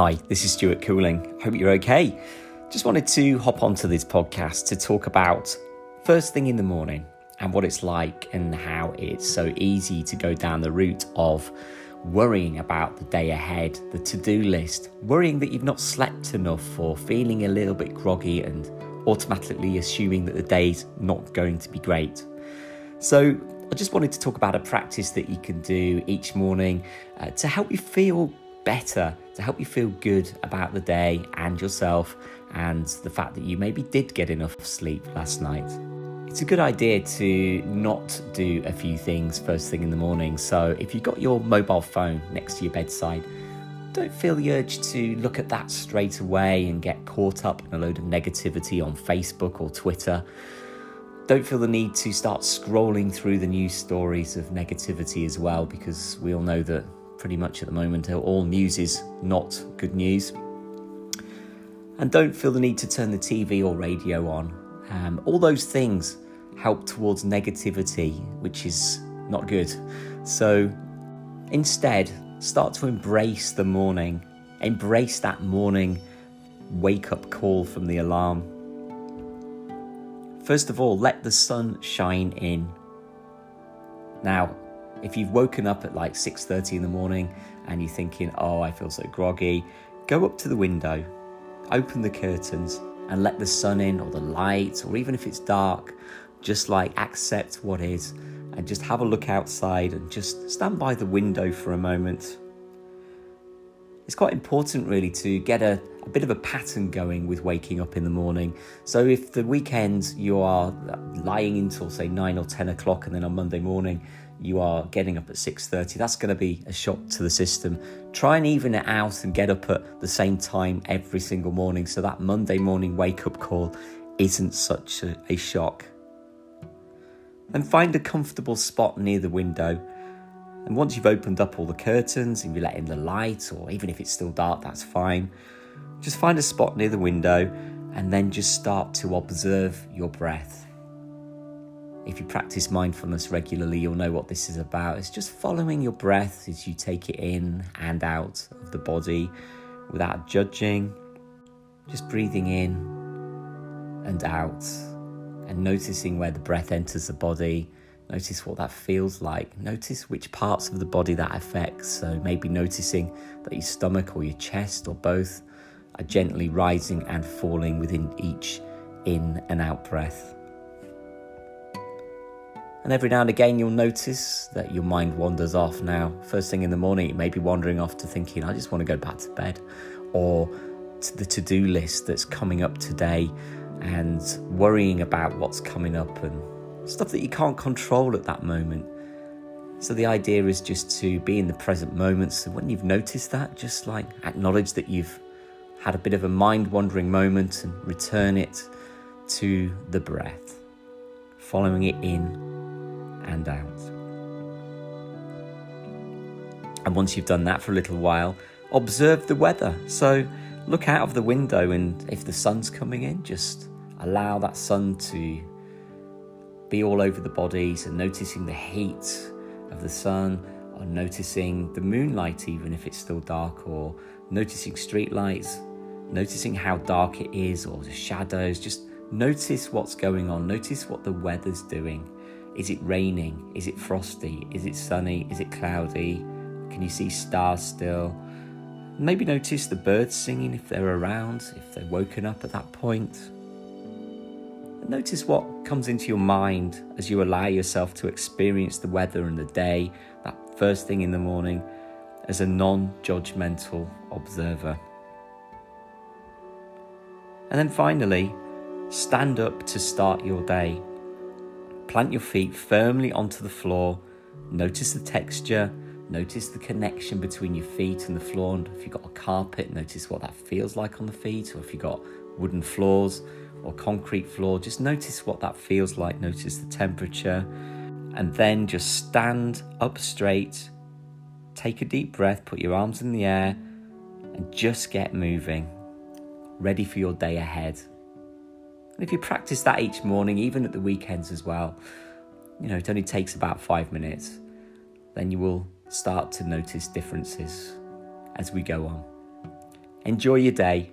Hi, this is Stuart Cooling. Hope you're okay. Just wanted to hop onto this podcast to talk about first thing in the morning and what it's like and how it's so easy to go down the route of worrying about the day ahead, the to do list, worrying that you've not slept enough or feeling a little bit groggy and automatically assuming that the day's not going to be great. So, I just wanted to talk about a practice that you can do each morning uh, to help you feel better, to help you feel good about the day and yourself, and the fact that you maybe did get enough sleep last night. It's a good idea to not do a few things first thing in the morning. So, if you've got your mobile phone next to your bedside, don't feel the urge to look at that straight away and get caught up in a load of negativity on Facebook or Twitter. Don't feel the need to start scrolling through the news stories of negativity as well, because we all know that pretty much at the moment all news is not good news. And don't feel the need to turn the TV or radio on. Um, all those things help towards negativity, which is not good. So instead, start to embrace the morning, embrace that morning wake up call from the alarm. First of all, let the sun shine in. Now, if you've woken up at like 6:30 in the morning and you're thinking, "Oh, I feel so groggy," go up to the window, open the curtains and let the sun in or the light or even if it's dark, just like accept what is and just have a look outside and just stand by the window for a moment. It's quite important, really, to get a, a, bit of a pattern going with waking up in the morning. So, if the weekend you are uh, lying until say nine or ten o'clock, and then on Monday morning you are getting up at 6.30 that's going to be a shock to the system try and even it out and get up at the same time every single morning so that monday morning wake up call isn't such a, a shock and find a comfortable spot near the window and once you've opened up all the curtains and you let in the light or even if it's still dark that's fine just find a spot near the window and then just start to observe your breath if you practice mindfulness regularly, you'll know what this is about. It's just following your breath as you take it in and out of the body without judging, just breathing in and out and noticing where the breath enters the body. Notice what that feels like. Notice which parts of the body that affects. So maybe noticing that your stomach or your chest or both are gently rising and falling within each in and out breath. And every now and again, you'll notice that your mind wanders off. Now, first thing in the morning, you may be wandering off to thinking, I just want to go back to bed, or to the to do list that's coming up today, and worrying about what's coming up and stuff that you can't control at that moment. So, the idea is just to be in the present moment. So, when you've noticed that, just like acknowledge that you've had a bit of a mind wandering moment and return it to the breath, following it in and out. And once you've done that for a little while, observe the weather. So look out of the window, and if the sun's coming in, just allow that sun to be all over the body. So noticing the heat of the sun, or noticing the moonlight, even if it's still dark, or noticing street lights, noticing how dark it is, or the shadows. Just notice what's going on, notice what the weather's doing. Is it raining? Is it frosty? Is it sunny? Is it cloudy? Can you see stars still? Maybe notice the birds singing if they're around, if they're woken up at that point. Notice what comes into your mind as you allow yourself to experience the weather and the day, that first thing in the morning, as a non judgmental observer. And then finally, stand up to start your day. Plant your feet firmly onto the floor. Notice the texture. Notice the connection between your feet and the floor. And if you've got a carpet, notice what that feels like on the feet. Or if you've got wooden floors or concrete floor, just notice what that feels like. Notice the temperature. And then just stand up straight. Take a deep breath. Put your arms in the air. And just get moving. Ready for your day ahead. And if you practice that each morning, even at the weekends as well, you know, it only takes about five minutes, then you will start to notice differences as we go on. Enjoy your day.